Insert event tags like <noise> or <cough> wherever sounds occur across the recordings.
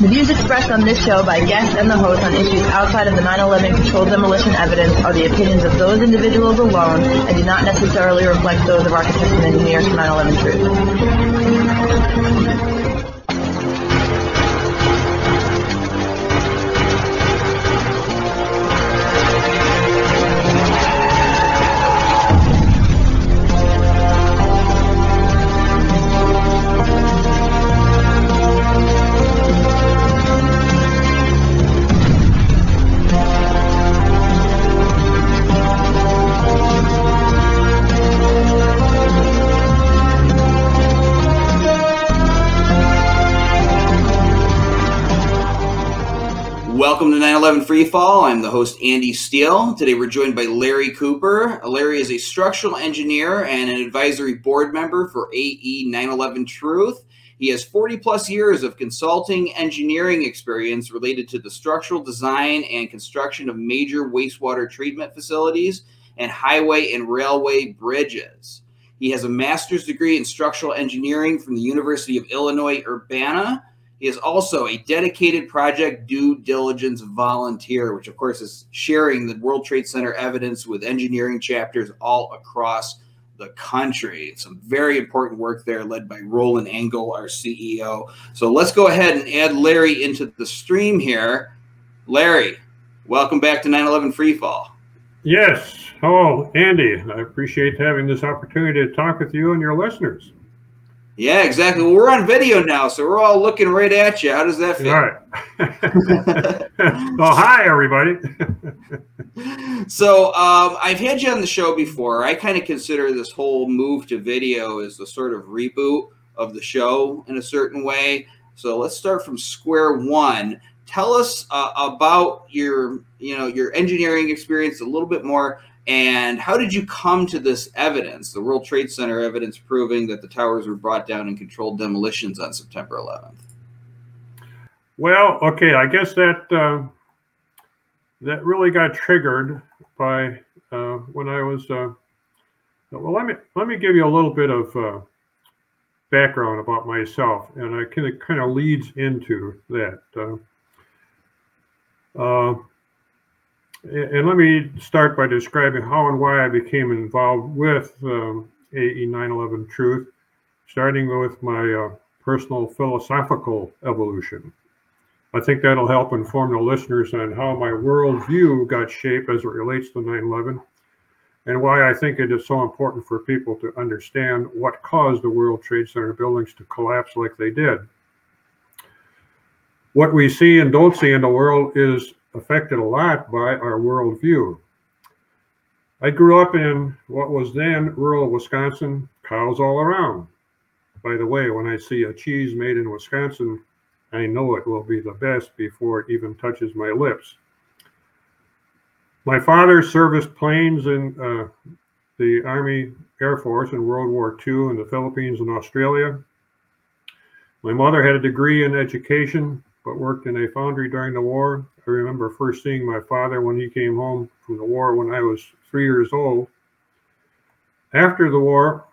The views expressed on this show by guests and the host on issues outside of the 9-11 controlled demolition evidence are the opinions of those individuals alone and do not necessarily reflect those of architects and engineers for 9-11 Truth. Welcome to 911 Freefall. I'm the host, Andy Steele. Today we're joined by Larry Cooper. Larry is a structural engineer and an advisory board member for AE 911 Truth. He has 40 plus years of consulting engineering experience related to the structural design and construction of major wastewater treatment facilities and highway and railway bridges. He has a master's degree in structural engineering from the University of Illinois Urbana he is also a dedicated project due diligence volunteer, which, of course, is sharing the World Trade Center evidence with engineering chapters all across the country. Some very important work there, led by Roland Angle, our CEO. So let's go ahead and add Larry into the stream here. Larry, welcome back to 9 11 Freefall. Yes. Hello, Andy. I appreciate having this opportunity to talk with you and your listeners. Yeah, exactly. Well, we're on video now, so we're all looking right at you. How does that feel? All right. <laughs> well, hi, everybody. <laughs> so um, I've had you on the show before. I kind of consider this whole move to video as the sort of reboot of the show in a certain way. So let's start from square one. Tell us uh, about your, you know, your engineering experience a little bit more and how did you come to this evidence, the World Trade Center evidence proving that the towers were brought down in controlled demolitions on September 11th? Well, okay, I guess that uh, that really got triggered by uh, when I was. Uh, well, let me let me give you a little bit of uh, background about myself, and I kind of kind of leads into that. And let me start by describing how and why I became involved with um, AE 911 Truth, starting with my uh, personal philosophical evolution. I think that'll help inform the listeners on how my worldview got shaped as it relates to 9 11 and why I think it is so important for people to understand what caused the World Trade Center buildings to collapse like they did. What we see and don't see in the world is affected a lot by our worldview. I grew up in what was then rural Wisconsin, cows all around. By the way, when I see a cheese made in Wisconsin, I know it will be the best before it even touches my lips. My father serviced planes in uh, the Army Air Force in World War II in the Philippines and Australia. My mother had a degree in education but worked in a foundry during the war. I remember first seeing my father when he came home from the war when I was three years old. After the war,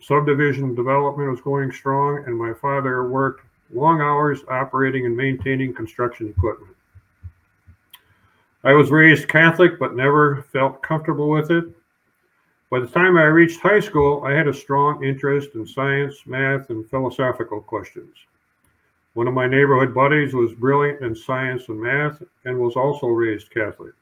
subdivision development was going strong, and my father worked long hours operating and maintaining construction equipment. I was raised Catholic but never felt comfortable with it. By the time I reached high school, I had a strong interest in science, math, and philosophical questions. One of my neighborhood buddies was brilliant in science and math and was also raised Catholic.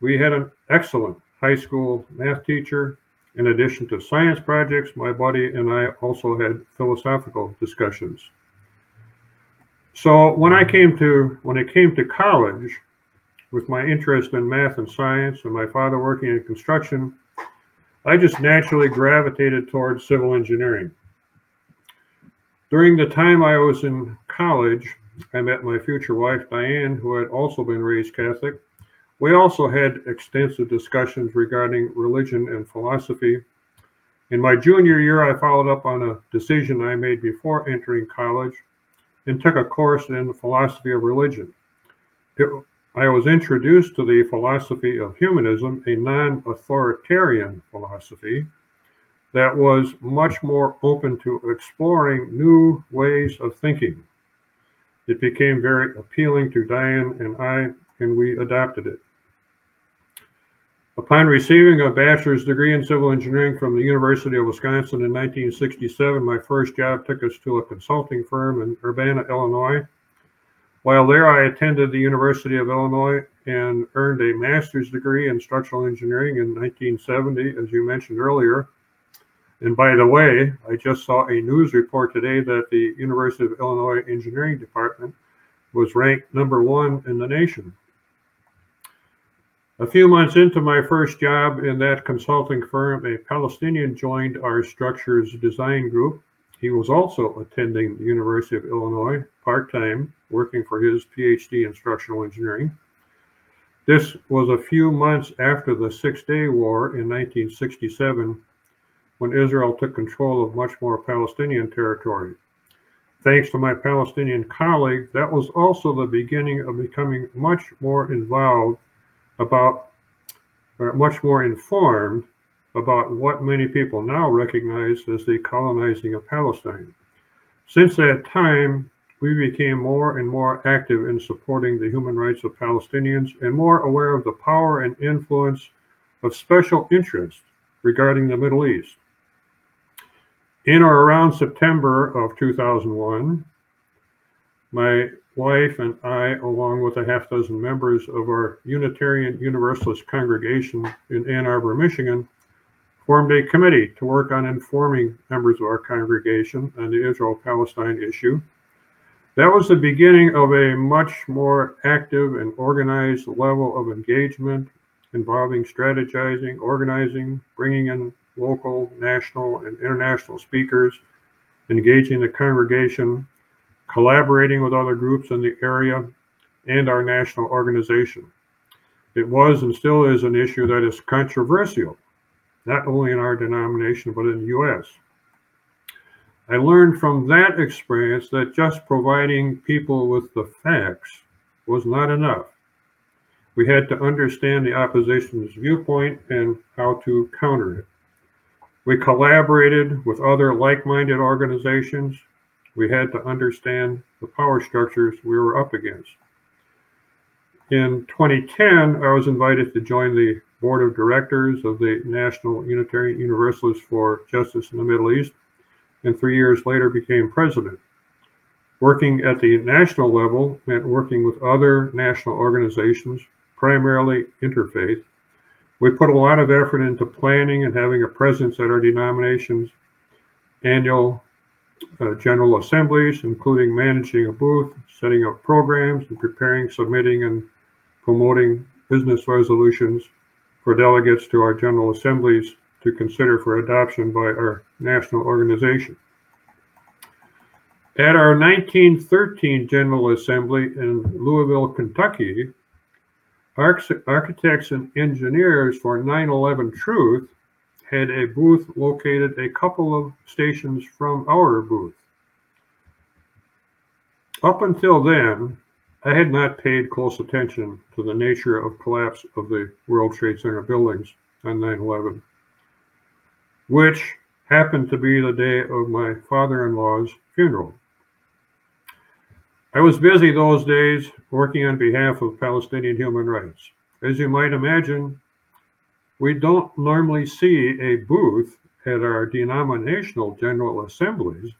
We had an excellent high school math teacher. In addition to science projects, my buddy and I also had philosophical discussions. So when I came to when it came to college, with my interest in math and science and my father working in construction, I just naturally gravitated towards civil engineering. During the time I was in college, I met my future wife, Diane, who had also been raised Catholic. We also had extensive discussions regarding religion and philosophy. In my junior year, I followed up on a decision I made before entering college and took a course in philosophy of religion. It, I was introduced to the philosophy of humanism, a non authoritarian philosophy that was much more open to exploring new ways of thinking. It became very appealing to Diane and I, and we adopted it. Upon receiving a bachelor's degree in civil engineering from the University of Wisconsin in 1967, my first job took us to a consulting firm in Urbana, Illinois. While there, I attended the University of Illinois and earned a master's degree in structural engineering in 1970, as you mentioned earlier. And by the way, I just saw a news report today that the University of Illinois Engineering Department was ranked number one in the nation. A few months into my first job in that consulting firm, a Palestinian joined our structures design group. He was also attending the University of Illinois part time, working for his PhD in structural engineering. This was a few months after the Six Day War in 1967, when Israel took control of much more Palestinian territory. Thanks to my Palestinian colleague, that was also the beginning of becoming much more involved about, or much more informed about what many people now recognize as the colonizing of Palestine. Since that time, we became more and more active in supporting the human rights of Palestinians and more aware of the power and influence of special interests regarding the Middle East. In or around September of 2001, my wife and I, along with a half dozen members of our Unitarian Universalist congregation in Ann Arbor, Michigan, formed a committee to work on informing members of our congregation on the Israel Palestine issue. That was the beginning of a much more active and organized level of engagement involving strategizing, organizing, bringing in local, national, and international speakers, engaging the congregation, collaborating with other groups in the area, and our national organization. It was and still is an issue that is controversial, not only in our denomination, but in the U.S. I learned from that experience that just providing people with the facts was not enough. We had to understand the opposition's viewpoint and how to counter it. We collaborated with other like minded organizations we had to understand the power structures we were up against. In 2010, I was invited to join the board of directors of the National Unitarian Universalists for Justice in the Middle East, and three years later became president. Working at the national level meant working with other national organizations, primarily interfaith. We put a lot of effort into planning and having a presence at our denomination's annual uh, general assemblies, including managing a booth, setting up programs, and preparing, submitting, and promoting business resolutions for delegates to our general assemblies to consider for adoption by our national organization. At our 1913 General Assembly in Louisville, Kentucky, architects and engineers for 9 11 Truth had a booth located a couple of stations from our booth. Up until then, I had not paid close attention to the nature of collapse of the World Trade Center buildings on 9/11, which happened to be the day of my father-in-law's funeral. I was busy those days working on behalf of Palestinian human rights. As you might imagine, we don't normally see a booth at our denominational general assemblies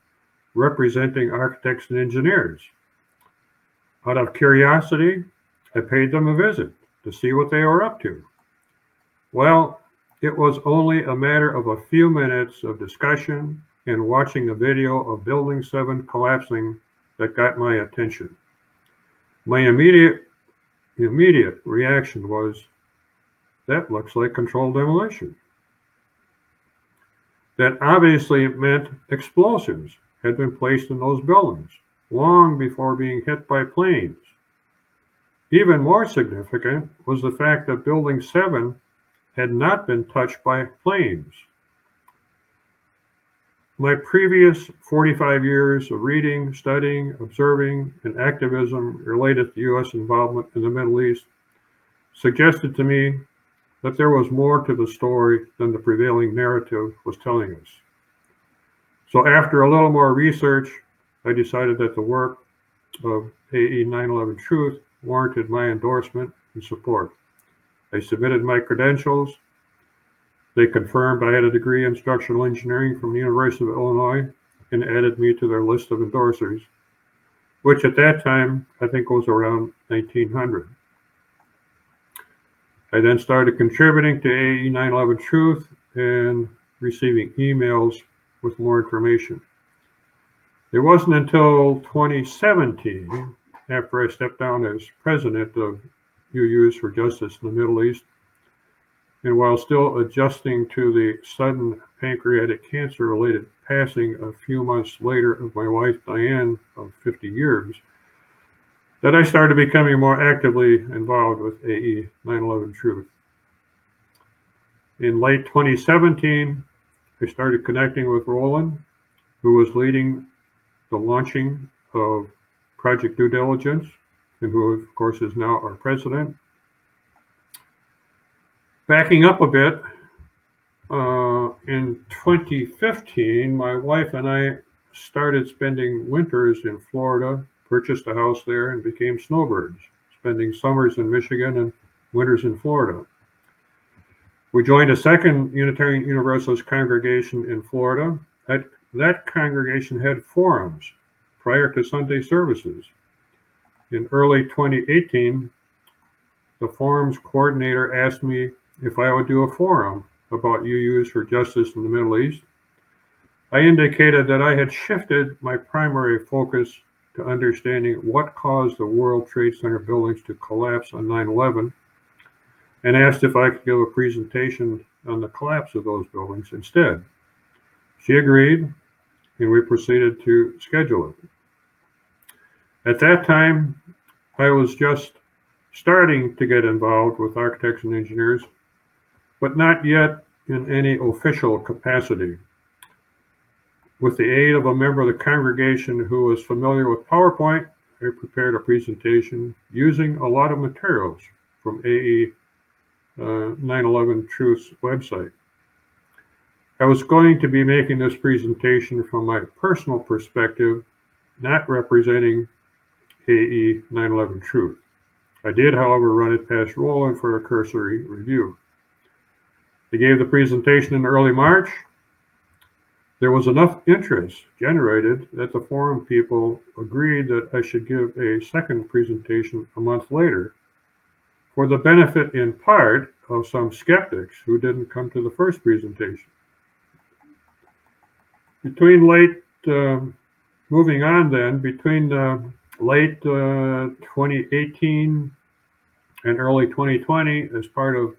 representing architects and engineers. Out of curiosity, I paid them a visit to see what they were up to. Well, it was only a matter of a few minutes of discussion and watching a video of Building 7 collapsing that got my attention. My immediate immediate reaction was that looks like controlled demolition. That obviously meant explosives had been placed in those buildings long before being hit by planes. Even more significant was the fact that Building 7 had not been touched by planes. My previous 45 years of reading, studying, observing, and activism related to U.S. involvement in the Middle East suggested to me that there was more to the story than the prevailing narrative was telling us. So, after a little more research, I decided that the work of AE 911 Truth warranted my endorsement and support. I submitted my credentials. They confirmed I had a degree in structural engineering from the University of Illinois and added me to their list of endorsers, which at that time I think was around 1900. I then started contributing to AE 911 Truth and receiving emails with more information. It wasn't until 2017, after I stepped down as president of UUs for Justice in the Middle East, and while still adjusting to the sudden pancreatic cancer related passing a few months later of my wife Diane of 50 years, that I started becoming more actively involved with AE 911 Truth. In late 2017, I started connecting with Roland, who was leading the launching of Project Due Diligence, and who, of course, is now our president. Backing up a bit, uh, in 2015, my wife and I started spending winters in Florida, purchased a house there, and became snowbirds, spending summers in Michigan and winters in Florida. We joined a second Unitarian Universalist congregation in Florida. That, that congregation had forums prior to Sunday services. In early 2018, the forums coordinator asked me if I would do a forum about UUs for justice in the Middle East. I indicated that I had shifted my primary focus to understanding what caused the World Trade Center buildings to collapse on 9 11 and asked if I could give a presentation on the collapse of those buildings instead. She agreed, and we proceeded to schedule it. At that time, I was just starting to get involved with architects and engineers, but not yet in any official capacity. With the aid of a member of the congregation who was familiar with PowerPoint, I prepared a presentation using a lot of materials from AE uh, 9/11 Truth's website. I was going to be making this presentation from my personal perspective, not representing AE 9/11 Truth. I did, however, run it past Roland for a cursory review. I gave the presentation in early March. There was enough interest generated that the forum people agreed that I should give a second presentation a month later for the benefit in part of some skeptics who didn't come to the first presentation. Between late, uh, moving on then, between uh, late uh, 2018 and early 2020, as part of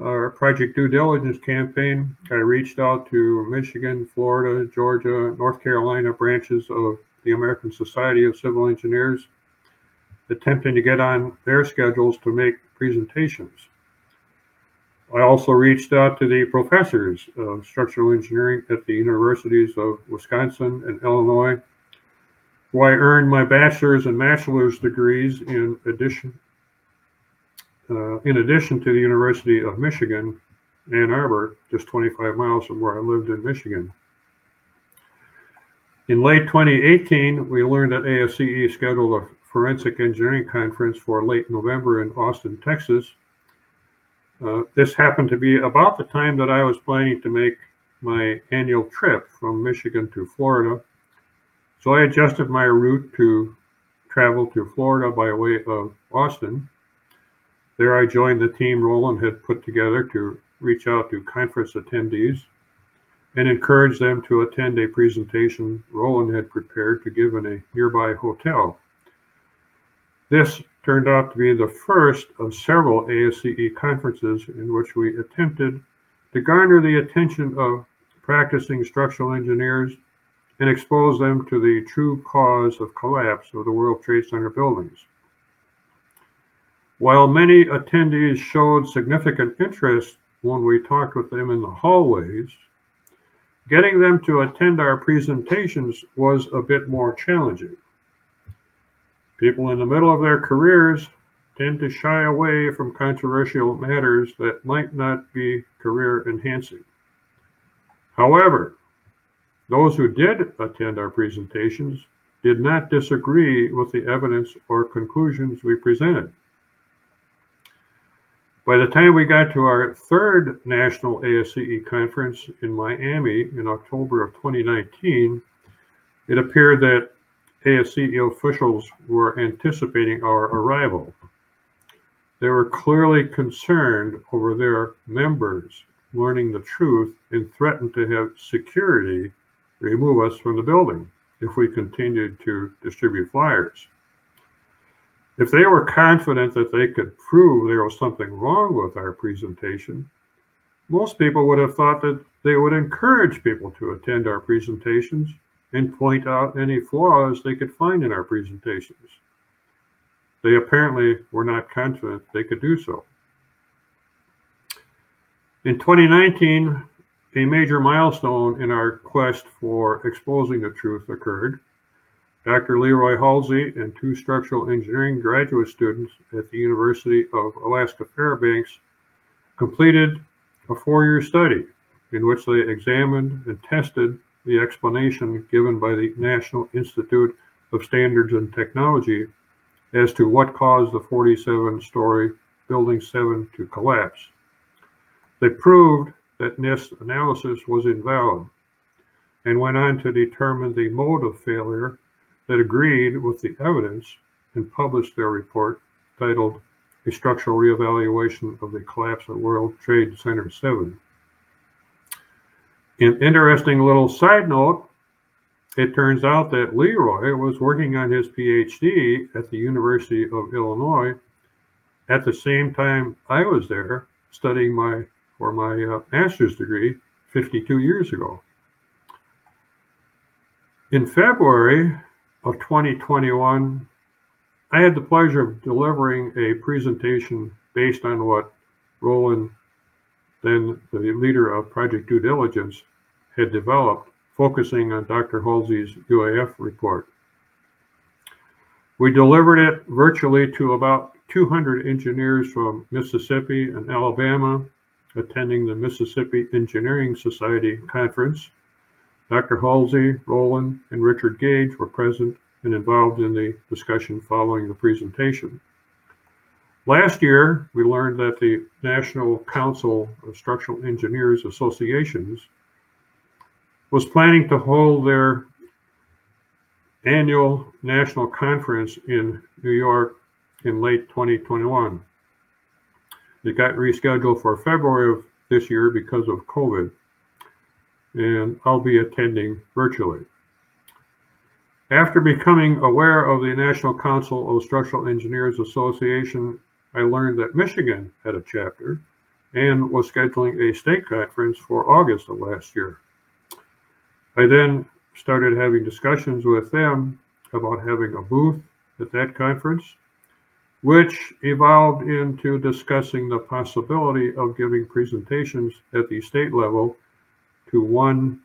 our Project Due Diligence campaign, I reached out to Michigan, Florida, Georgia, North Carolina branches of the American Society of Civil Engineers attempting to get on their schedules to make presentations. I also reached out to the professors of structural engineering at the universities of Wisconsin and Illinois, where I earned my bachelor's and master's degrees in addition, uh, in addition to the University of Michigan, Ann Arbor, just 25 miles from where I lived in Michigan. In late 2018, we learned that ASCE scheduled a Forensic Engineering Conference for late November in Austin, Texas. Uh, this happened to be about the time that I was planning to make my annual trip from Michigan to Florida. So I adjusted my route to travel to Florida by way of Austin. There I joined the team Roland had put together to reach out to conference attendees and encourage them to attend a presentation Roland had prepared to give in a nearby hotel. This turned out to be the first of several ASCE conferences in which we attempted to garner the attention of practicing structural engineers and expose them to the true cause of collapse of the World Trade Center buildings. While many attendees showed significant interest when we talked with them in the hallways, getting them to attend our presentations was a bit more challenging. People in the middle of their careers tend to shy away from controversial matters that might not be career enhancing. However, those who did attend our presentations did not disagree with the evidence or conclusions we presented. By the time we got to our third national ASCE conference in Miami in October of 2019, it appeared that ASCE officials were anticipating our arrival. They were clearly concerned over their members learning the truth and threatened to have security remove us from the building if we continued to distribute flyers. If they were confident that they could prove there was something wrong with our presentation, most people would have thought that they would encourage people to attend our presentations and point out any flaws they could find in our presentations. They apparently were not confident they could do so. In 2019, a major milestone in our quest for exposing the truth occurred. Dr. Leroy Hulsey and two structural engineering graduate students at the University of Alaska Fairbanks completed a four year study in which they examined and tested the explanation given by the National Institute of Standards and Technology as to what caused the 47 story Building 7 to collapse. They proved that NIST analysis was invalid and went on to determine the mode of failure that agreed with the evidence and published their report titled A Structural Reevaluation of the Collapse of World Trade Center 7. An interesting little side note it turns out that Leroy was working on his PhD at the University of Illinois at the same time I was there studying my for my uh, master's degree 52 years ago. In February of 2021, I had the pleasure of delivering a presentation based on what Roland, then the leader of Project Due Diligence, had developed, focusing on Dr. Hulsey's UAF report. We delivered it virtually to about 200 engineers from Mississippi and Alabama attending the Mississippi Engineering Society conference. Dr. Hulsey, Roland, and Richard Gage were present and involved in the discussion following the presentation. Last year, we learned that the National Council of Structural Engineers Associations was planning to hold their annual national conference in New York in late 2021. It got rescheduled for February of this year because of COVID, and I'll be attending virtually. After becoming aware of the National Council of Structural Engineers Association, I learned that Michigan had a chapter and was scheduling a state conference for August of last year. I then started having discussions with them about having a booth at that conference, which evolved into discussing the possibility of giving presentations at the state level to one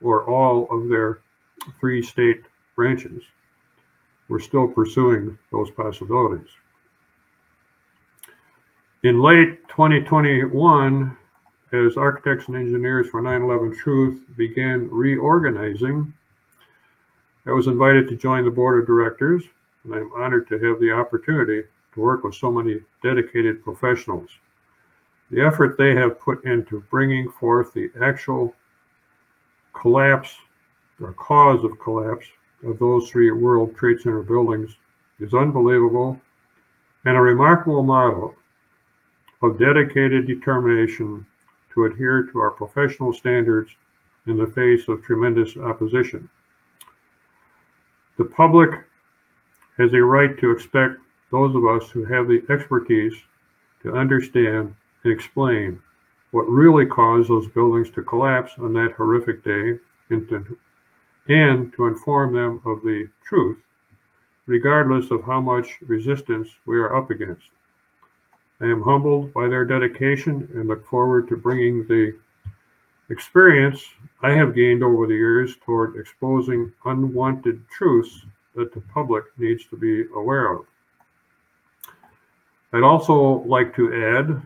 or all of their three state branches. We're still pursuing those possibilities. In late 2021, as architects and engineers for 9 11 Truth began reorganizing, I was invited to join the board of directors, and I'm honored to have the opportunity to work with so many dedicated professionals. The effort they have put into bringing forth the actual collapse or cause of collapse of those three World Trade Center buildings is unbelievable and a remarkable model of dedicated determination to adhere to our professional standards in the face of tremendous opposition. The public has a right to expect those of us who have the expertise to understand and explain what really caused those buildings to collapse on that horrific day and to, and to inform them of the truth, regardless of how much resistance we are up against. I am humbled by their dedication and look forward to bringing the experience I have gained over the years toward exposing unwanted truths that the public needs to be aware of. I'd also like to add,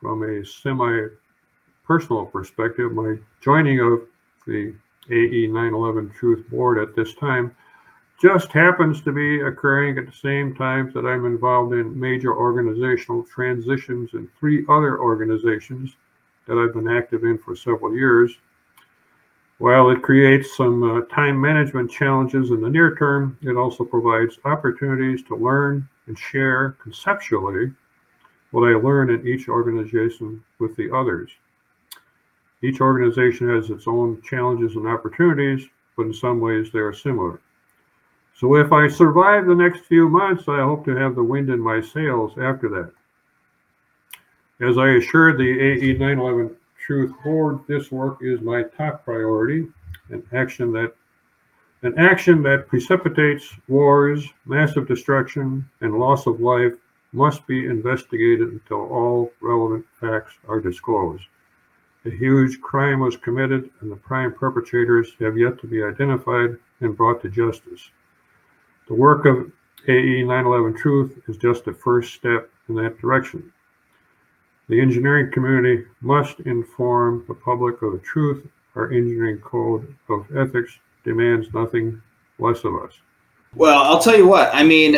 from a semi personal perspective, my joining of the AE 911 Truth Board at this time just happens to be occurring at the same time that I'm involved in major organizational transitions in three other organizations that I've been active in for several years. While it creates some uh, time management challenges in the near term, it also provides opportunities to learn and share conceptually what I learn in each organization with the others. Each organization has its own challenges and opportunities, but in some ways they are similar. So if I survive the next few months, I hope to have the wind in my sails after that. As I assured the AE 911 Truth Board, this work is my top priority, an action that an action that precipitates wars, massive destruction, and loss of life must be investigated until all relevant facts are disclosed. A huge crime was committed, and the prime perpetrators have yet to be identified and brought to justice. The work of AE 911 Truth is just the first step in that direction. The engineering community must inform the public of the truth. Our engineering code of ethics demands nothing less of us. Well, I'll tell you what. I mean,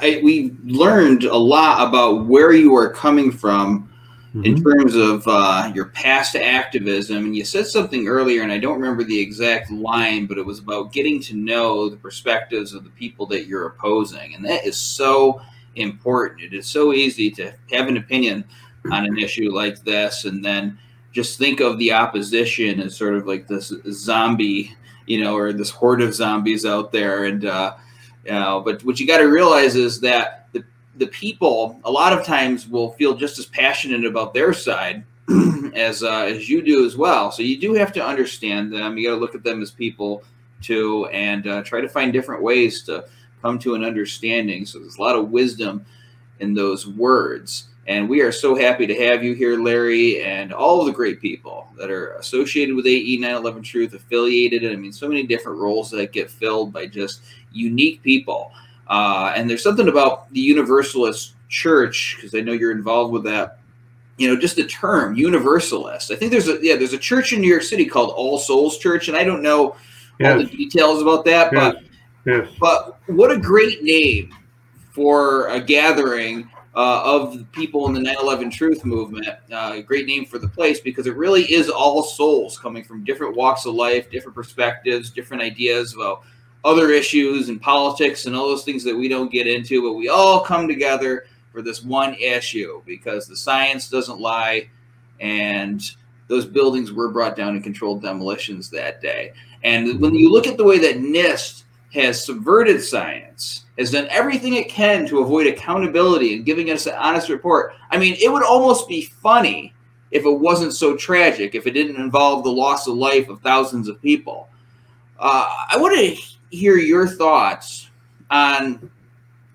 I, we learned a lot about where you are coming from mm-hmm. in terms of uh, your past activism. And you said something earlier, and I don't remember the exact line, but it was about getting to know the perspectives of the people that you're opposing. And that is so important. It is so easy to have an opinion on an issue like this and then just think of the opposition as sort of like this zombie you know or this horde of zombies out there and uh you know but what you got to realize is that the people a lot of times will feel just as passionate about their side <clears throat> as uh, as you do as well so you do have to understand them you got to look at them as people too and uh, try to find different ways to come to an understanding so there's a lot of wisdom in those words and we are so happy to have you here, Larry, and all of the great people that are associated with AE 911 Truth, affiliated. and I mean, so many different roles that get filled by just unique people. Uh, and there's something about the Universalist Church, because I know you're involved with that. You know, just the term Universalist. I think there's a yeah, there's a church in New York City called All Souls Church, and I don't know yes. all the details about that, yes. but yes. but what a great name for a gathering uh, of people in the 9/11 Truth movement. Uh, great name for the place because it really is all souls coming from different walks of life, different perspectives, different ideas about other issues and politics and all those things that we don't get into, but we all come together for this one issue because the science doesn't lie and those buildings were brought down in controlled demolitions that day. And when you look at the way that NIST has subverted science, has done everything it can to avoid accountability and giving us an honest report. I mean, it would almost be funny if it wasn't so tragic, if it didn't involve the loss of life of thousands of people. Uh, I want to hear your thoughts on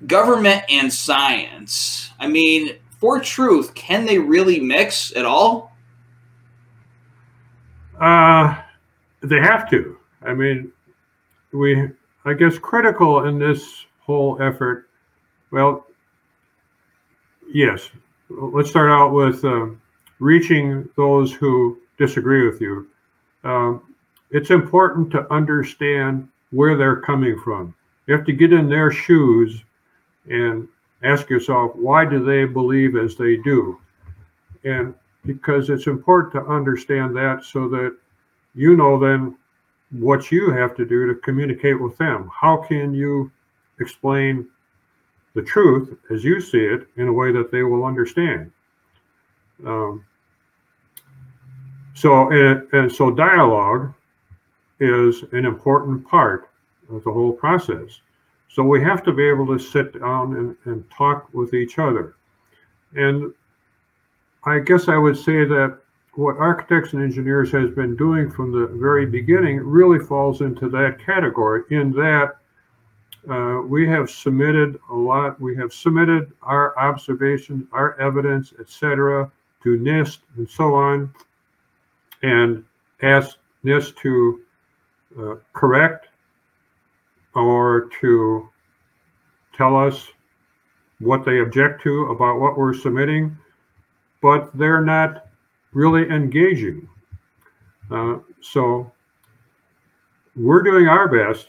government and science. I mean, for truth, can they really mix at all? Uh, they have to. I mean, we I guess critical in this whole effort, well, yes, let's start out with um, reaching those who disagree with you. Um, it's important to understand where they're coming from. You have to get in their shoes and ask yourself, why do they believe as they do? And because it's important to understand that so that you know then what you have to do to communicate with them. How can you explain the truth as you see it in a way that they will understand? Um, so, and, and so dialogue is an important part of the whole process. So we have to be able to sit down and, and talk with each other. And I guess I would say that what architects and engineers has been doing from the very beginning really falls into that category in that uh, we have submitted a lot we have submitted our observations our evidence etc to nist and so on and asked nist to uh, correct or to tell us what they object to about what we're submitting but they're not really engaging. Uh, so we're doing our best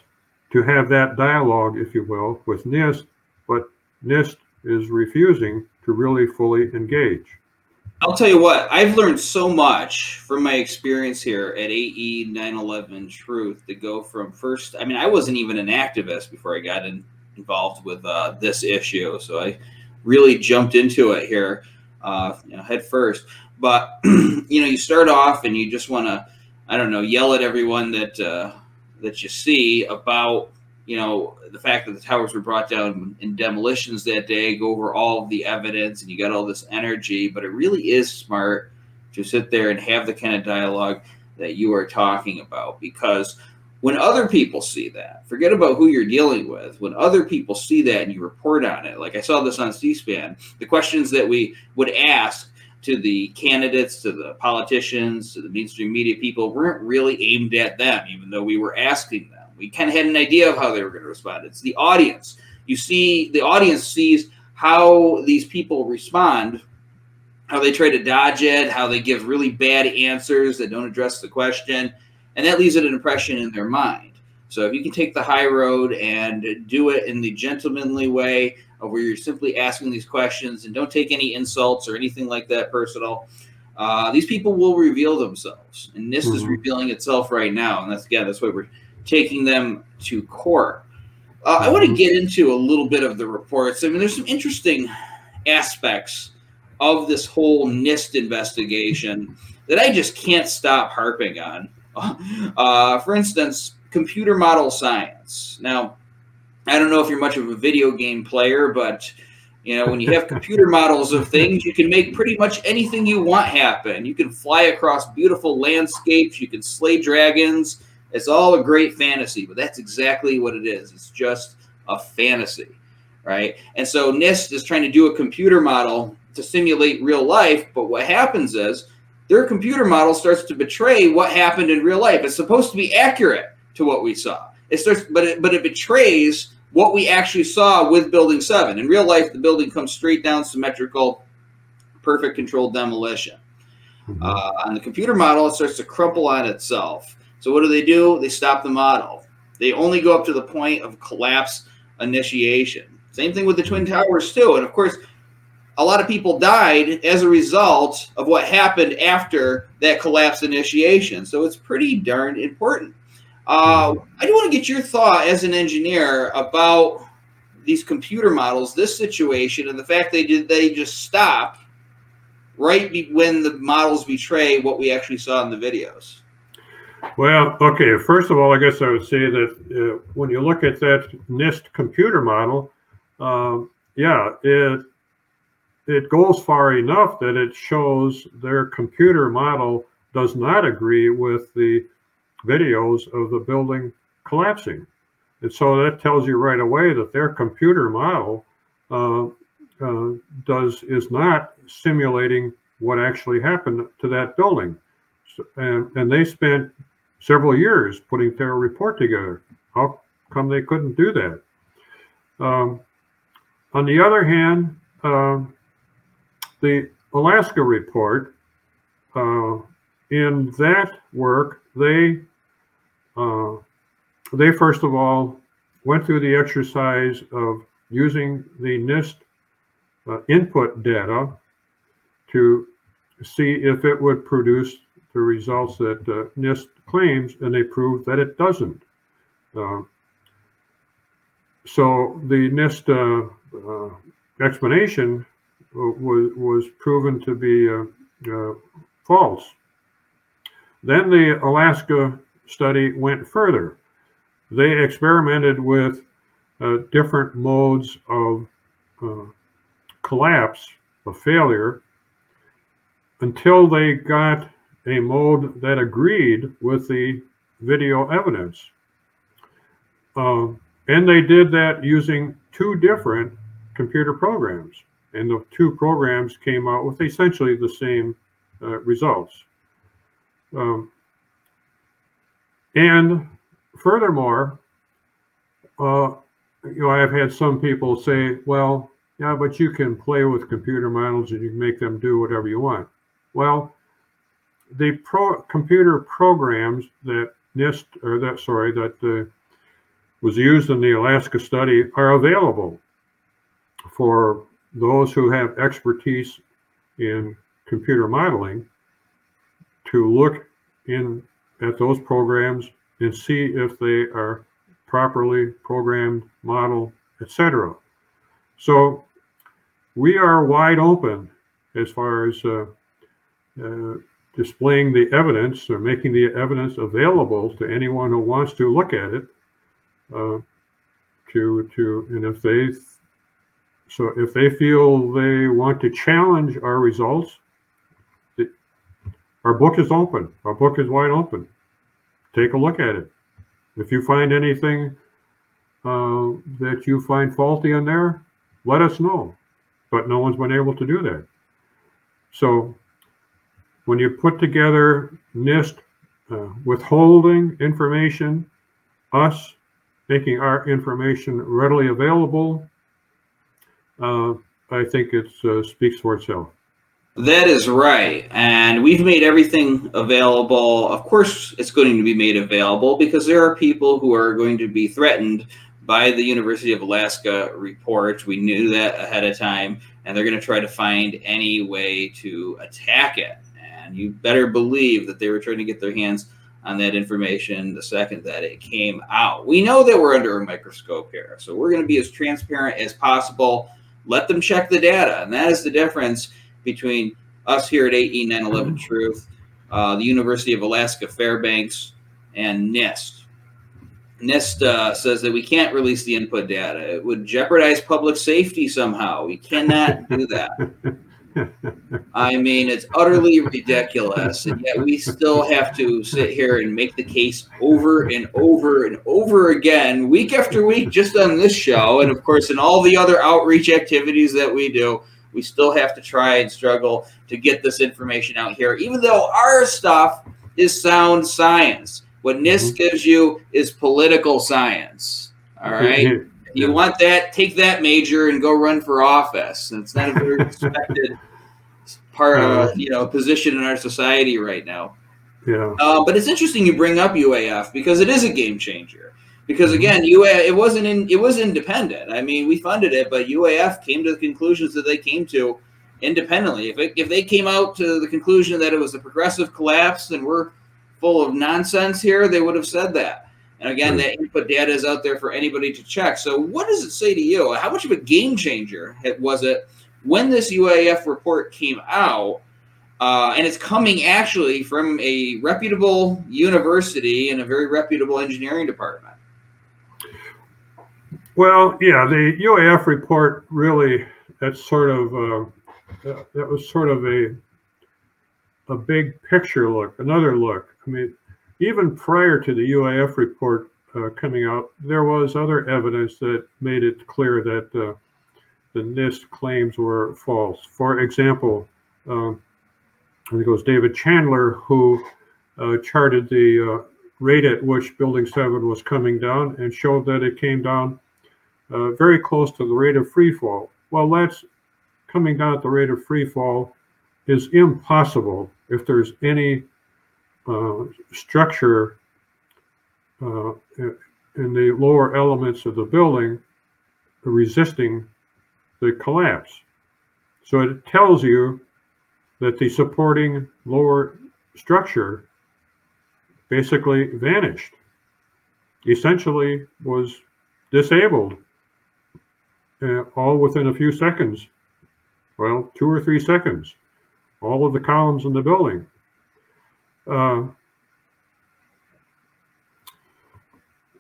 to have that dialogue, if you will, with NIST, but NIST is refusing to really fully engage. I'll tell you what, I've learned so much from my experience here at AE 911 Truth to go from first, I mean, I wasn't even an activist before I got in, involved with uh, this issue. So I really jumped into it here uh, you know, head first. But, <clears throat> you know, you start off and you just want to, I don't know, yell at everyone that, uh, that you see about you know, the fact that the towers were brought down in demolitions that day, go over all the evidence, and you got all this energy. But it really is smart to sit there and have the kind of dialogue that you are talking about because when other people see that, forget about who you're dealing with. When other people see that and you report on it, like I saw this on C SPAN, the questions that we would ask to the candidates, to the politicians, to the mainstream media people weren't really aimed at them, even though we were asking them. We kind of had an idea of how they were going to respond. It's the audience. You see, the audience sees how these people respond, how they try to dodge it, how they give really bad answers that don't address the question, and that leaves an impression in their mind. So if you can take the high road and do it in the gentlemanly way, where you're simply asking these questions and don't take any insults or anything like that personal. Uh, these people will reveal themselves, and this mm-hmm. is revealing itself right now, and that's again that's why we're taking them to court. Uh, I want to get into a little bit of the reports. I mean, there's some interesting aspects of this whole NIST investigation that I just can't stop harping on. <laughs> Uh, for instance, computer model science. Now, I don't know if you're much of a video game player, but you know, when you have <laughs> computer models of things, you can make pretty much anything you want happen. You can fly across beautiful landscapes, you can slay dragons, it's all a great fantasy, but that's exactly what it is. It's just a fantasy, right? And so NIST is trying to do a computer model to simulate real life, but what happens is their computer model starts to betray what happened in real life. It's supposed to be accurate to what we saw. It starts, but it, but it betrays what we actually saw with Building Seven. In real life, the building comes straight down, symmetrical, perfect controlled demolition. Mm-hmm. Uh, on the computer model, it starts to crumple on itself. So what do they do? They stop the model. They only go up to the point of collapse initiation. Same thing with the Twin Towers, too. And of course, a lot of people died as a result of what happened after that collapse initiation. So it's pretty darn important. Uh, I do want to get your thought as an engineer about these computer models, this situation, and the fact they did they just stop right when the models betray what we actually saw in the videos. Well, okay. First of all, I guess I would say that uh, when you look at that NIST computer model, um, yeah, it it goes far enough that it shows their computer model does not agree with the videos of the building collapsing, and so that tells you right away that their computer model uh, uh, does is not simulating what actually happened to that building, and and they spent several years putting their report together. How come they couldn't do that? Um, on the other hand, uh, the Alaska report, uh, in that work, they uh, they first of all went through the exercise of using the NIST uh, input data to see if it would produce the results that uh, NIST claims, and they proved that it doesn't. Uh, so the NIST uh, uh explanation was was proven to be uh, uh, false. Then the Alaska study went further. They experimented with different modes of collapse, of failure, until they got a mode that agreed with the video evidence. Um, and they did that using two different computer programs. And the two programs came out with essentially the same uh, results. Um, and furthermore, uh, you know, I've had some people say, well, yeah, but you can play with computer models and you can make them do whatever you want. Well, the pro- computer programs that NIST or that sorry that the was used in the Alaska study are available for those who have expertise in computer modeling to look in at those programs and see if they are properly programmed, modeled, etc. So we are wide open as far as uh, uh, displaying the evidence or making the evidence available to anyone who wants to look at it. Uh, to to and if they so if they feel they want to challenge our results, our book is open. Our book is wide open. Take a look at it. If you find anything uh, that you find faulty in there, let us know. But no one's been able to do that. So when you put together NIST uh, withholding information, us making our information readily available, uh, I think it uh, speaks for itself. That is right. And we've made everything available. Of course, it's going to be made available because there are people who are going to be threatened by the University of Alaska report. We knew that ahead of time, and they're going to try to find any way to attack it. And you better believe that they were trying to get their hands on that information the second that it came out. We know that we're under a microscope here, so we're going to be as transparent as possible. Let them check the data, and that is the difference between us here at AE 911 Truth, uh, the University of Alaska Fairbanks, and NIST. NIST uh, says that we can't release the input data. It would jeopardize public safety somehow. We cannot do that. <laughs> I mean, it's utterly ridiculous. And yet we still have to sit here and make the case over and over and over again, week after week, just on this show. And of course, in all the other outreach activities that we do, we still have to try and struggle to get this information out here, even though our stuff is sound science. What NIST mm-hmm. gives you is political science. All right. <laughs> you want that, take that major and go run for office. It's not a very <laughs> respected part of you know position in our society right now. Yeah. Uh, but it's interesting you bring up UAF because it is a game changer. Because mm-hmm. again, UAF it wasn't in it was independent. I mean, we funded it, but UAF came to the conclusions that they came to independently. If it, if they came out to the conclusion that it was a progressive collapse and we're full of nonsense here, they would have said that. And again, that input data is out there for anybody to check. So, what does it say to you? How much of a game changer was it when this UAF report came out? Uh, and it's coming actually from a reputable university and a very reputable engineering department. Well, yeah, the UAF report really that's sort of uh, that was sort of a a big picture look, another look. I mean, even prior to the UAF report uh, coming out, there was other evidence that made it clear that uh, the NIST claims were false. For example, um, I think it was David Chandler who uh, charted the uh, rate at which Building 7 was coming down and showed that it came down uh, very close to the rate of free fall. Well, that's coming down at the rate of free fall is impossible if there's any structure uh, in the lower elements of the building resisting the collapse. So it tells you that the supporting lower structure basically vanished, essentially was disabled, uh, all within a few seconds. Well, two or three seconds. All of the columns in the building. Uh,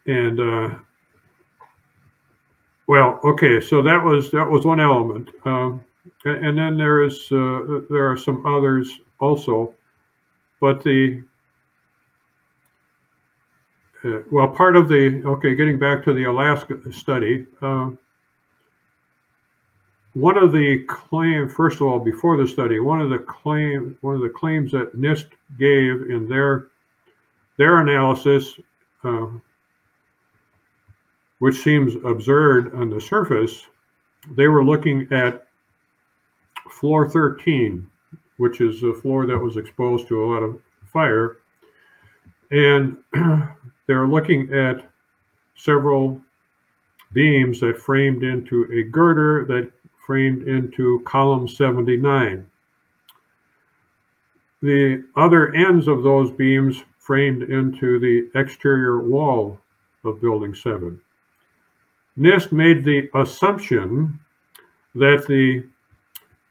and uh, well, okay, so that was that was one element, um, and then there is uh, there are some others also, but the uh, well, part of the okay, getting back to the Alaska study, uh, one of the claims, first of all, before the study, one of the claim, one of the claims that NIST gave in their their analysis, uh, which seems absurd on the surface, they were looking at floor 13, which is a floor that was exposed to a lot of fire, and <clears throat> they're looking at several beams that framed into a girder that framed into column 79. The other ends of those beams framed into the exterior wall of Building 7. NIST made the assumption that the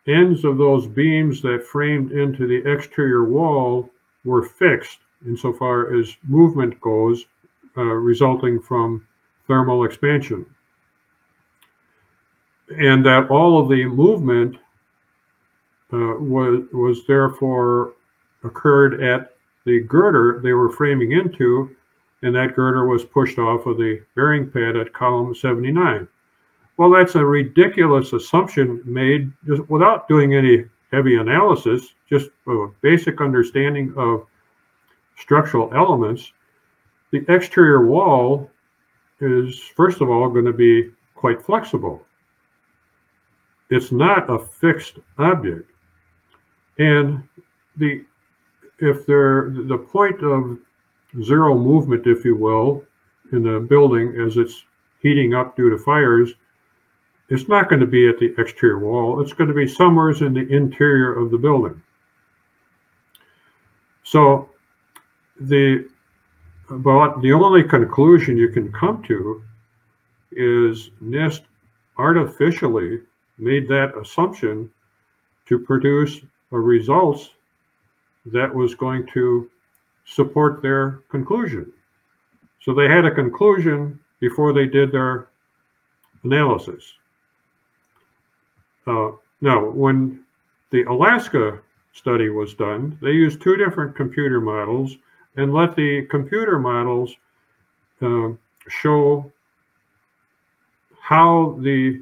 ends of those beams that framed into the exterior wall were fixed insofar as movement goes, uh, resulting from thermal expansion. And that all of the movement uh, was, was therefore occurred at the girder they were framing into, and that girder was pushed off of the bearing pad at column 79. Well, that's a ridiculous assumption made just without doing any heavy analysis, just a basic understanding of structural elements. The exterior wall is, first of all, going to be quite flexible. It's not a fixed object. And the if there the point of zero movement, if you will, in the building as it's heating up due to fires it's not going to be at the exterior wall. It's going to be somewhere in the interior of the building. So the but the only conclusion you can come to is NIST artificially made that assumption to produce a results that was going to support their conclusion. So they had a conclusion before they did their analysis. Uh, now, when the Alaska study was done, they used two different computer models and let the computer models uh, show how the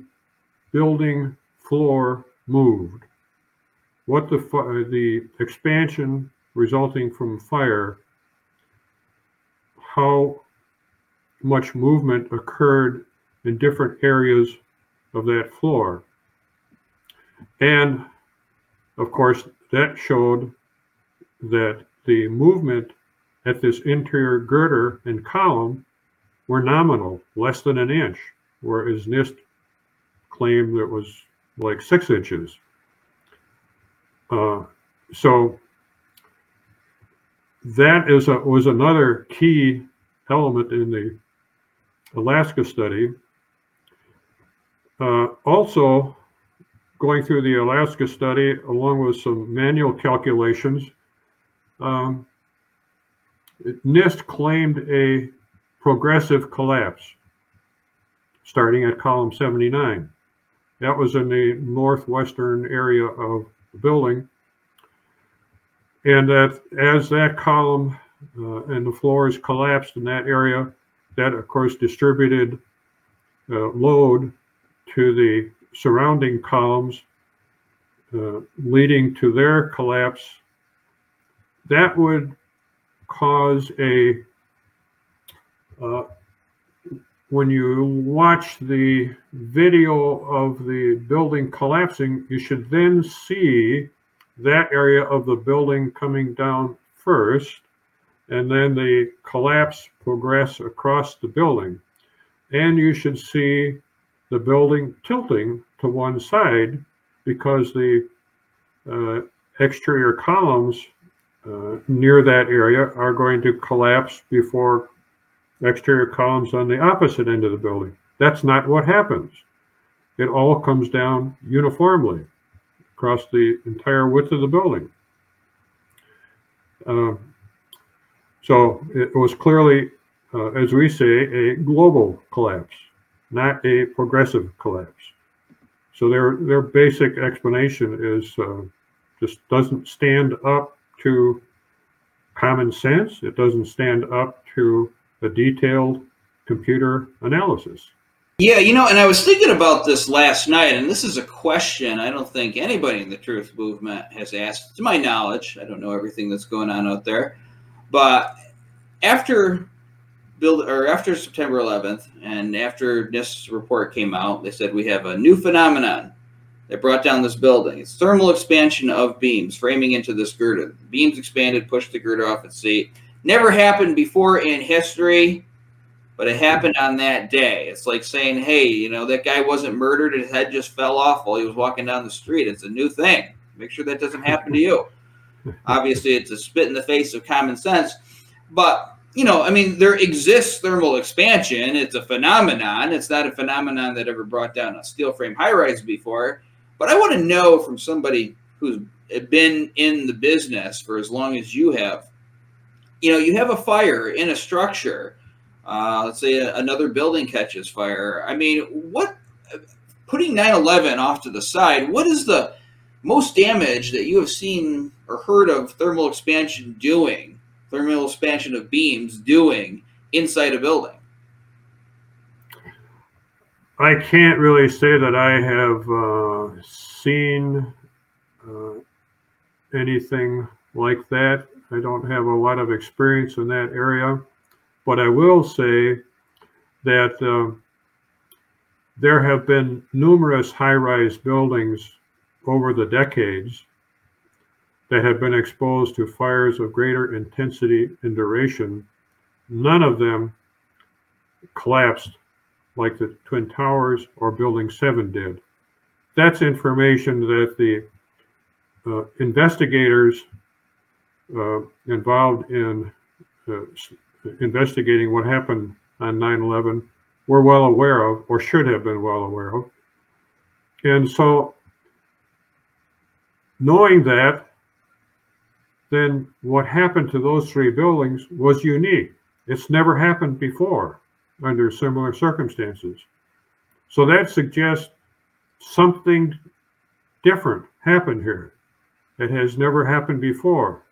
building floor moved, what the uh, the expansion resulting from fire, how much movement occurred in different areas of that floor. And of course, that showed that the movement at this interior girder and column were nominal, less than an inch, whereas NIST claimed it was like six inches. Uh, so that is a, was another key element in the Alaska study. Uh, also, going through the Alaska study, along with some manual calculations, um, NIST claimed a progressive collapse starting at column 79. That was in the northwestern area of the building. And that as that column uh, and the floors collapsed in that area, that of course distributed uh, load to the surrounding columns, uh, leading to their collapse, that would cause a uh, when you watch the video of the building collapsing, you should then see that area of the building coming down first, and then the collapse progress across the building. And you should see the building tilting to one side because the uh, exterior columns uh, near that area are going to collapse before exterior columns on the opposite end of the building. That's not what happens. It all comes down uniformly across the entire width of the building. Uh, so it was clearly, uh, as we say, a global collapse, not a progressive collapse. So their their basic explanation is uh, just doesn't stand up to common sense. It doesn't stand up to a detailed computer analysis. Yeah, you know, and I was thinking about this last night, and this is a question I don't think anybody in the truth movement has asked, to my knowledge. I don't know everything that's going on out there, but after build or after September 11th and after this report came out, they said we have a new phenomenon that brought down this building. It's thermal expansion of beams framing into this girder. The beams expanded, pushed the girder off its seat. Never happened before in history. but it happened on that day. It's like saying, hey, you know, that guy wasn't murdered, his head just fell off while he was walking down the street. It's a new thing. Make sure that doesn't happen to you. <laughs> Obviously, it's a spit in the face of common sense. But, you know, I mean, there exists thermal expansion. It's a phenomenon. It's not a phenomenon that ever brought down a steel frame high rise before. But I want to know from somebody who's been in the business for as long as you have, you know, you have a fire in a structure uh, let's say another building catches fire. I mean, what putting 9/11 off to the side? What is the most damage that you have seen or heard of thermal expansion doing? Thermal expansion of beams doing inside a building. I can't really say that I have uh, seen uh, anything like that. I don't have a lot of experience in that area. But I will say that uh, there have been numerous high rise buildings over the decades that have been exposed to fires of greater intensity and duration. None of them collapsed like the Twin Towers or Building 7 did. That's information that the uh, investigators uh, involved in uh, investigating what happened on 9 11 were well aware of, or should have been well aware of. And so, knowing that, then what happened to those three buildings was unique. It's never happened before under similar circumstances. So that suggests something different happened here. It has never happened before.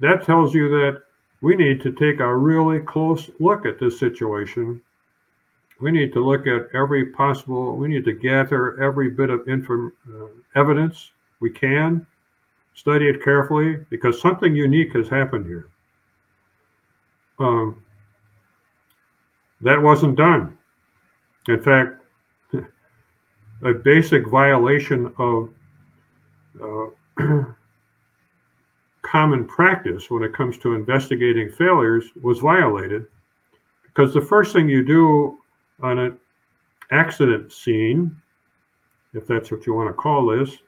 That tells you that we need to take a really close look at this situation. We need to look at every possible, we need to gather every bit of inform, uh, evidence we can, study it carefully, because something unique has happened here. Um, that wasn't done. In fact, <laughs> a basic violation of uh, <clears throat> common practice when it comes to investigating failures was violated because the first thing you do on an accident scene, if that's what you want to call this,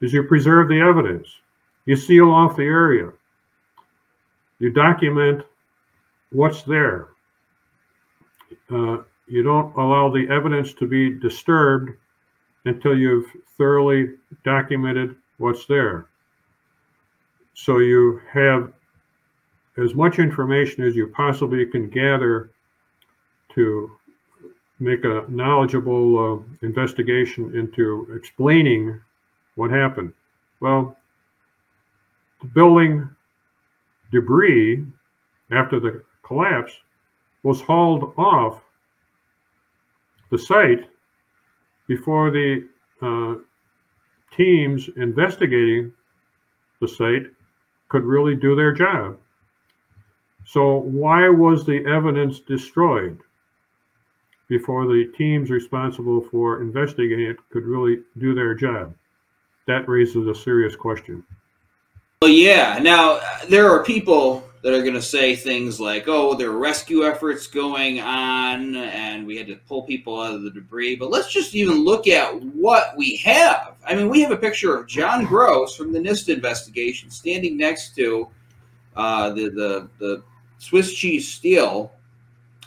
is you preserve the evidence. You seal off the area. You document what's there. Uh, you don't allow the evidence to be disturbed until you've thoroughly documented what's there. So you have as much information as you possibly can gather to make a knowledgeable uh, investigation into explaining what happened. Well, the building debris after the collapse was hauled off the site before the uh, teams investigating the site could really do their job. So, why was the evidence destroyed before the teams responsible for investigating it could really do their job? That raises a serious question. Well, yeah. Now, there are people that are going to say things like, oh, there are rescue efforts going on and we had to pull people out of the debris. But let's just even look at what we have. I mean, we have a picture of John Gross from the NIST investigation standing next to uh, the, the, the Swiss cheese steel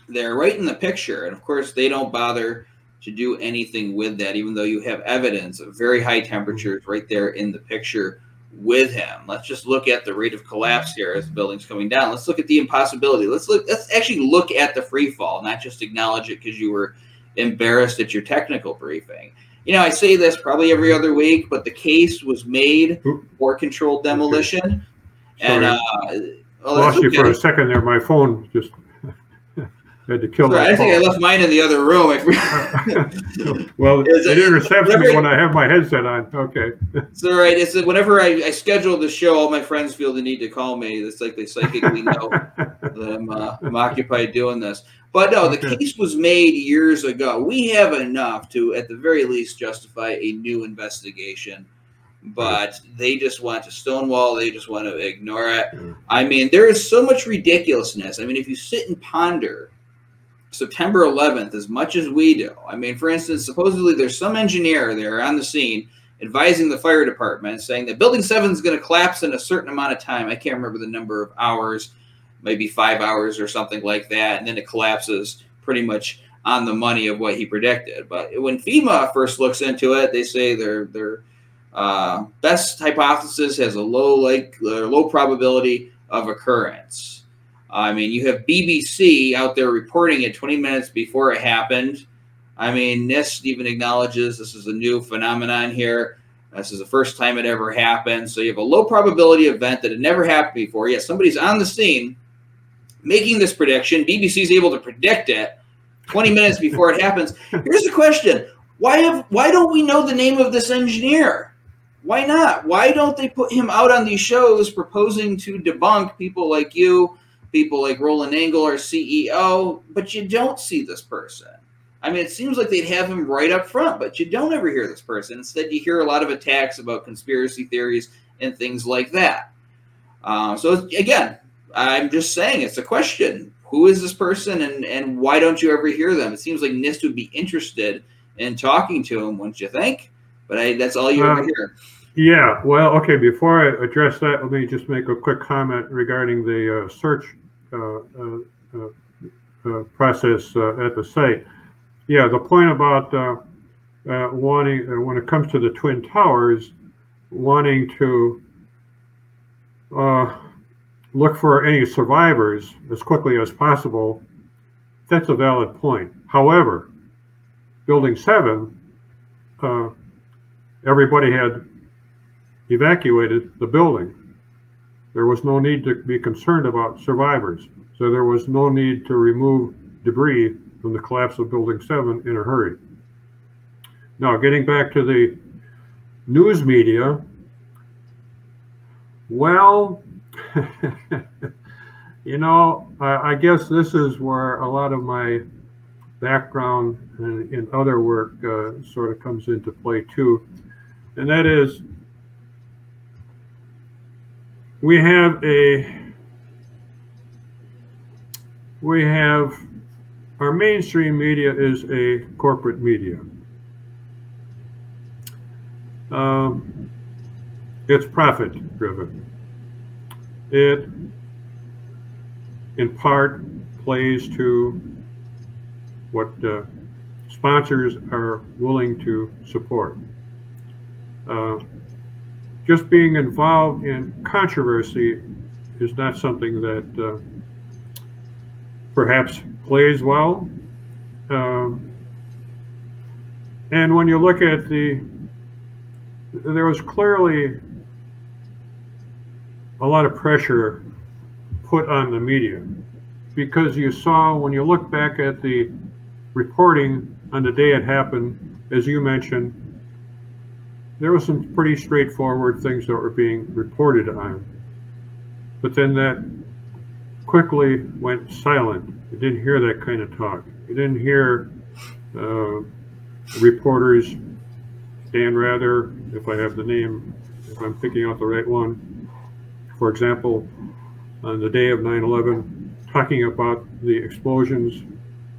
there, right in the picture. And of course, they don't bother to do anything with that, even though you have evidence of very high temperatures right there in the picture with him. Let's just look at the rate of collapse here as the building's coming down. Let's look at the impossibility. Let's look. Let's actually look at the free fall, not just acknowledge it because you were embarrassed at your technical briefing. You know, I say this probably every other week, but the case was made for controlled demolition, and uh, well, lost you for a second there. My phone just had to kill I think I left mine in the other room. <laughs> <laughs> well, it, it intercepts me when I have my headset on. Okay. It's all right. It's whenever I, I schedule the show, all my friends feel the need to call me. It's like they psychically <laughs> know that I'm, uh, I'm occupied doing this. But no, the okay. case was made years ago. We have enough to, at the very least, justify a new investigation. But they just want to stonewall. They just want to ignore it. I mean, there is so much ridiculousness. I mean, if you sit and ponder September 11th as much as we do. I mean, for instance, supposedly there's some engineer there on the scene advising the fire department saying that building 7 is going to collapse in a certain amount of time. I can't remember the number of hours, maybe five hours or something like that. And then it collapses pretty much on the money of what he predicted. But when FEMA first looks into it, they say their their uh, best hypothesis has a low like uh, low probability of occurrence. I mean, you have BBC out there reporting it 20 minutes before it happened. I mean, NIST even acknowledges this is a new phenomenon here. This is the first time it ever happened. So you have a low probability event that had never happened before. Yet somebody's on the scene making this prediction. BBC is able to predict it 20 minutes before it happens. Here's the question. Why have why don't we know the name of this engineer? Why not? Why don't they put him out on these shows proposing to debunk people like you, people like Roland Angle, our CEO, but you don't see this person. I mean, it seems like they'd have him right up front, but you don't ever hear this person. Instead, you hear a lot of attacks about conspiracy theories and things like that. Uh, so, again, I'm just saying it's a question who is this person and, and why don't you ever hear them? It seems like NIST would be interested in talking to him, wouldn't you think? But I, that's all you ever hear. Yeah, well, okay, before I address that, let me just make a quick comment regarding the uh, search Uh, uh, uh, process at the site. Yeah, the point about wanting, when it comes to the Twin Towers, wanting to look for any survivors as quickly as possible, that's a valid point. However, Building 7, uh, everybody had evacuated the building. There was no need to be concerned about survivors. So there was no need to remove debris from the collapse of Building 7 in a hurry. Now, getting back to the news media, well, <laughs> you know, I, I, guess this is where a lot of my background in, in other work uh, sort of comes into play too. And that is, we have a, we have, our mainstream media is a corporate media. Um, it's profit driven. It, in part, plays to what uh, sponsors are willing to support. Uh, just being involved in controversy is not something that uh, perhaps plays well. Um, and when you look at the, there was clearly a lot of pressure put on the media because you saw when you look back at the reporting on the day it happened, as you mentioned, there were some pretty straightforward things that were being reported on. But then that quickly went silent. You didn't hear that kind of talk. You didn't hear uh, reporters, Dan Rather, if I have the name, if I'm picking out the right one, for example, on the day of 9 11, talking about the explosions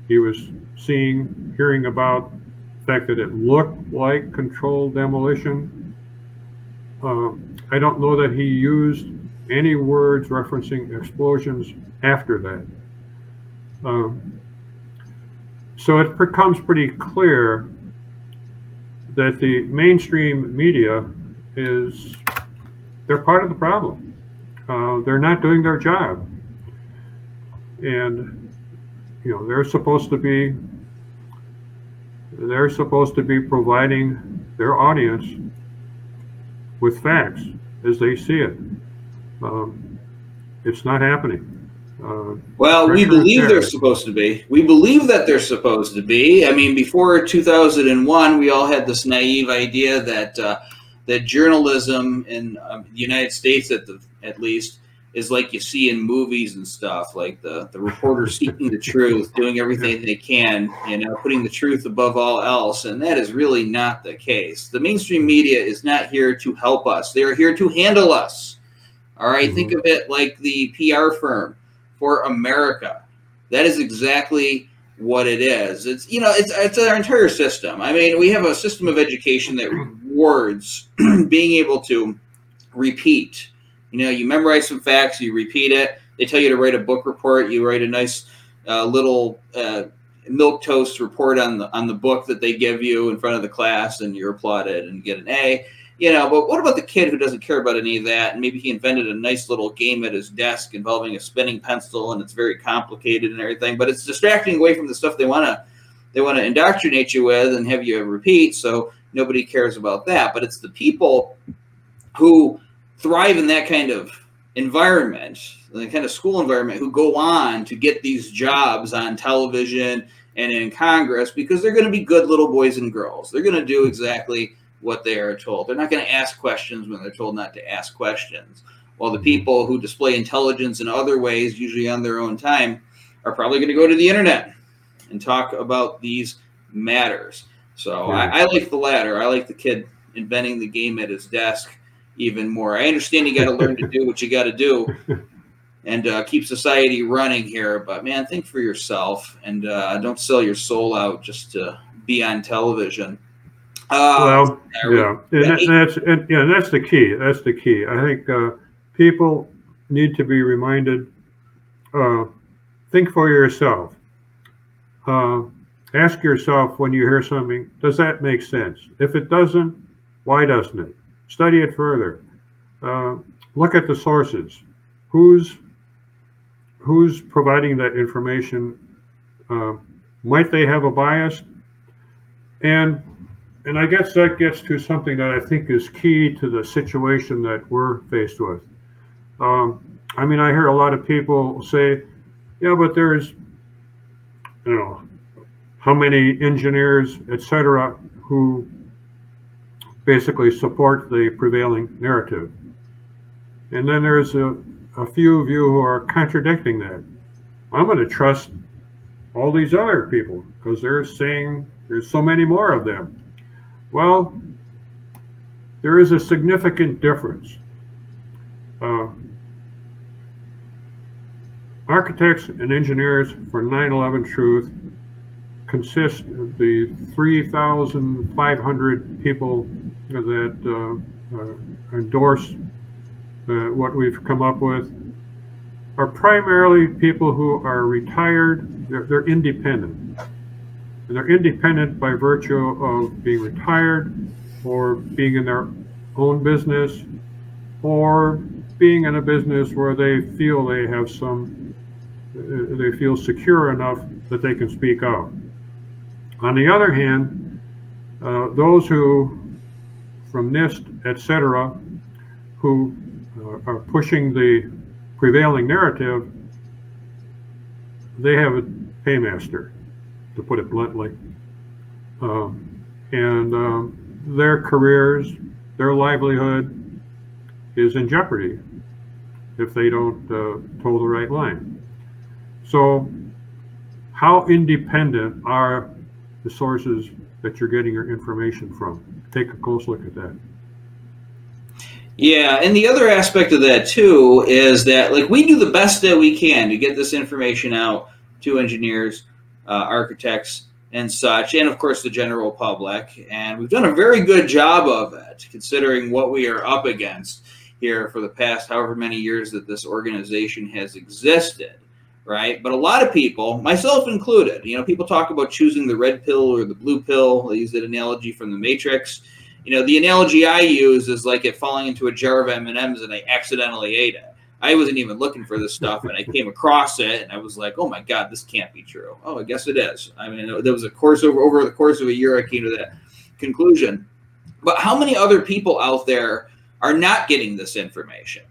he was seeing, hearing about fact that it looked like controlled demolition. Uh, I don't know that he used any words referencing explosions after that. Um, so it becomes pretty clear that the mainstream media is they're part of the problem uh, they're not doing their job. And, you know, they're supposed to be, they're supposed to be providing their audience with facts as they see it. Um, it's not happening. Uh, well, we believe they're supposed to be. We believe that they're supposed to be. I mean, before 2001, we all had this naive idea that uh, that journalism in um, the United States, at the at least, is like you see in movies and stuff, like the the reporter seeking the truth, doing everything they can, you know, putting the truth above all else, and that is really not the case. The mainstream media is not here to help us; they are here to handle us. All right? mm-hmm. think of it like the PR firm for America. That is exactly what it is. It's you know it's it's our entire system. I mean, we have a system of education that rewards <clears throat> being able to repeat. You know, you memorize some facts, you repeat it. They tell you to write a book report. You write a nice uh, little uh, milk toast report on the on the book that they give you in front of the class, and you're applauded and get an A you know, but what about the kid who doesn't care about any of that? And maybe he invented a nice little game at his desk involving a spinning pencil, and it's very complicated and everything. But it's distracting away from the stuff they want to they want to indoctrinate you with and have you repeat. So nobody cares about that. But it's the people who thrive in that kind of environment, the kind of school environment, who go on to get these jobs on television and in Congress because they're going to be good little boys and girls. They're going to do exactly what they are told. They're not going to ask questions when they're told not to ask questions. While the people who display intelligence in other ways, usually on their own time, are probably going to go to the internet and talk about these matters. So I, I like the latter. I like the kid inventing the game at his desk even more. I understand you got to learn to do what you got to do <laughs> and uh, keep society running here. But man, think for yourself and uh, don't sell your soul out just to be on television. Uh, well, yeah, and that's and, yeah, that's the key. That's the key. I think uh, people need to be reminded. Uh, think for yourself. Uh, ask yourself when you hear something: Does that make sense? If it doesn't, why doesn't it? Study it further. Uh, look at the sources. Who's who's providing that information? Uh, might they have a bias? And and I guess that gets to something that I think is key to the situation that we're faced with. Um, I mean, I hear a lot of people say, yeah, but there's, you know, how many engineers, et cetera, who basically support the prevailing narrative. And then there's a, a few of you who are contradicting that. I'm going to trust all these other people because they're saying there's so many more of them. Well, there is a significant difference. Uh, architects and engineers for 9-11 Truth consist of the 3,500 people that uh, uh, endorse uh, what we've come up with are primarily people who are retired, they're, they're independent. And they're independent by virtue of being retired or being in their own business or being in a business where they feel they have some, they feel secure enough that they can speak out. On the other hand, uh, those who, from NIST, et cetera, who uh, are pushing the prevailing narrative, they have a paymaster to put it bluntly. Um, and um, their careers, their livelihood is in jeopardy if they don't uh, toe the right line. So, how independent are the sources that you're getting your information from? Take a close look at that. Yeah, and the other aspect of that too is that like we do the best that we can to get this information out to engineers uh, architects and such, and of course the general public. And we've done a very good job of it, considering what we are up against here for the past however many years that this organization has existed, right? But a lot of people, myself included, you know, people talk about choosing the red pill or the blue pill. I use that analogy from the Matrix. You know, the analogy I use is like it falling into a jar of M and M's and I accidentally ate it. I wasn't even looking for this stuff, and I <laughs> came across it, and I was like, "Oh my god, this can't be true." Oh, I guess it is. I mean, there was a course over over the course of a year, I came to that conclusion. But how many other people out there are not getting this information?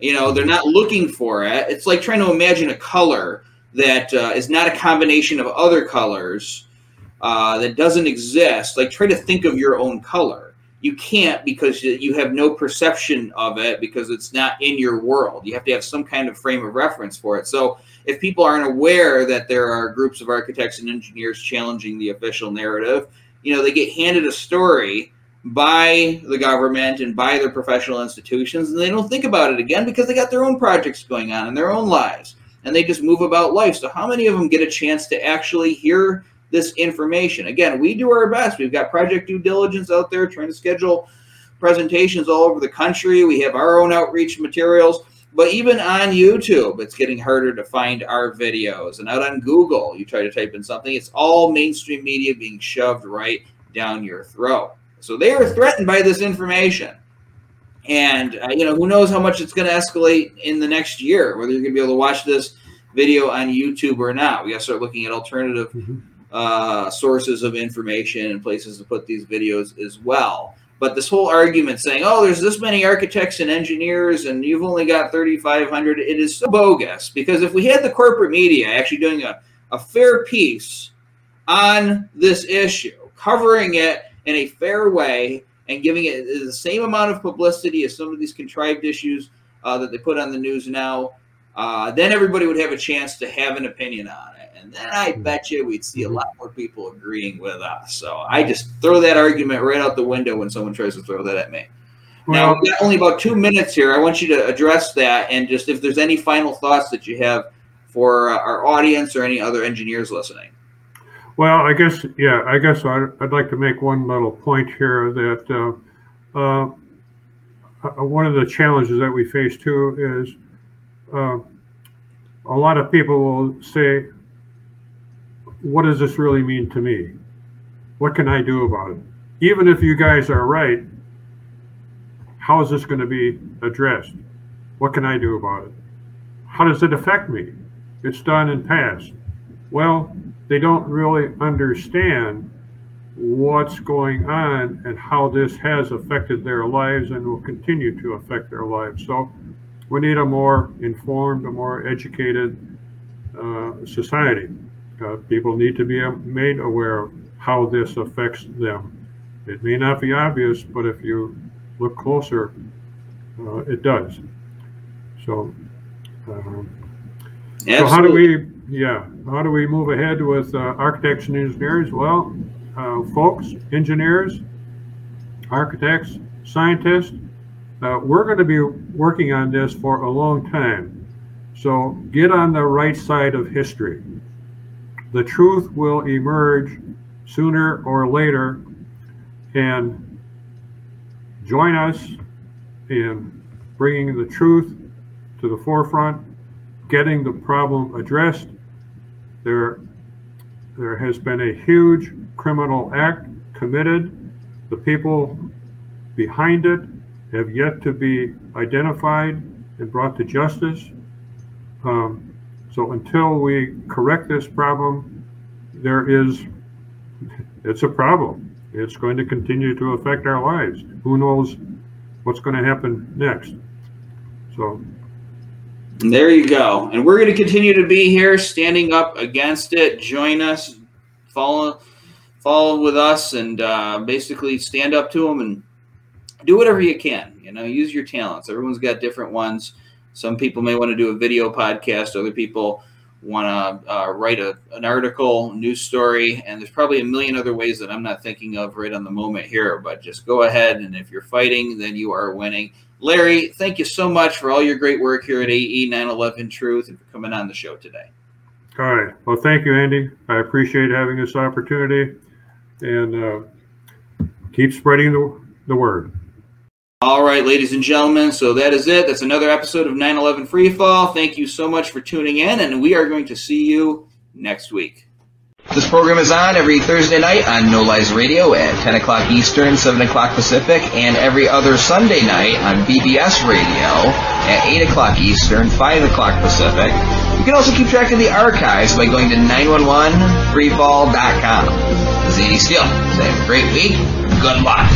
You know, they're not looking for it. It's like trying to imagine a color that uh, is not a combination of other colors uh, that doesn't exist. Like, try to think of your own color you can't because you have no perception of it because it's not in your world. You have to have some kind of frame of reference for it. So if people aren't aware that there are groups of architects and engineers challenging the official narrative, you know, they get handed a story by the government and by their professional institutions and they don't think about it again because they got their own projects going on in their own lives. and they just move about life. So, how many of them get a chance to actually hear this information? Again, we do our best. We've got Project Due Diligence out there trying to schedule presentations all over the country. We have our own outreach materials. But even on YouTube, it's getting harder to find our videos. And out on Google, you try to type in something, it's all mainstream media being shoved right down your throat. So they are threatened by this information. And, uh, you know, who knows how much it's going to escalate in the next year, whether you're going to be able to watch this video on YouTube or not. We got to start looking at alternative mm-hmm. uh, sources of information and places to put these videos as well. But this whole argument saying, oh, there's this many architects and engineers and you've only got 3,500, it is so bogus because if we had the corporate media actually doing a, a fair piece on this issue, covering it in a fair way and giving it the same amount of publicity as some of these contrived issues uh, that they put on the news now, uh, then everybody would have a chance to have an opinion on it. And then I hmm. bet you we'd see a lot more people agreeing with us. So I just throw that argument right out the window when someone tries to throw that at me. Now, we got only about two minutes here. I want you to address that and just if there's any final thoughts that you have for uh, our audience or any other engineers listening. Well, I guess, yeah, I guess I'd, I'd like to make one little point here that uh, uh, uh, one of the challenges that we face too is uh, a lot of people will say, what does this really mean to me? What can I do about it? Even if you guys are right, how is this going to be addressed? What can I do about it? How does it affect me? It's done and passed. Well, they don't really understand what's going on and how this has affected their lives and will continue to affect their lives. So we need a more informed, a more educated uh, society. Uh, people need to be made aware of how this affects them. It may not be obvious, but if you look closer, uh, it does. So, um, so how do we yeah. How do we move ahead with uh, architects and engineers? Well, uh, folks, engineers, architects, scientists, uh, we're going to be working on this for a long time. So get on the right side of history. The truth will emerge sooner or later, and join us in bringing the truth to the forefront, getting the problem addressed, there, there has been a huge criminal act committed. The people behind it have yet to be identified and brought to justice. Um, so until we correct this problem, there is, it's a problem. It's going to continue to affect our lives. Who knows what's going to happen next? So there you go. And we're going to continue to be here standing up against it. Join us, follow follow with us, and uh, basically stand up to them and do whatever you can. You know, use your talents. Everyone's got different ones. Some people may want to do a video podcast. Other people want to uh, write a, an article, news story, and there's probably a million other ways that I'm not thinking of right on the moment here. But just go ahead, and if you're fighting, then you are winning. Larry, thank you so much for all your great work here at AE 911 Truth and for coming on the show today. All right. Well, thank you, Andy. I appreciate having this opportunity and uh, keep spreading the, the word. All right, ladies and gentlemen. So that is it. That's another episode of 911 Freefall. Thank you so much for tuning in, and we are going to see you next week. This program is on every Thursday night on No Lies Radio at 10 o'clock Eastern, 7 o'clock Pacific, and every other Sunday night on BBS Radio at 8 o'clock Eastern, 5 o'clock Pacific. You can also keep track of the archives by going to 911freefall.com. This is Andy Steele. Have a great week. Good luck.